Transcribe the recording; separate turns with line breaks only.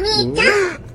兄ちゃん。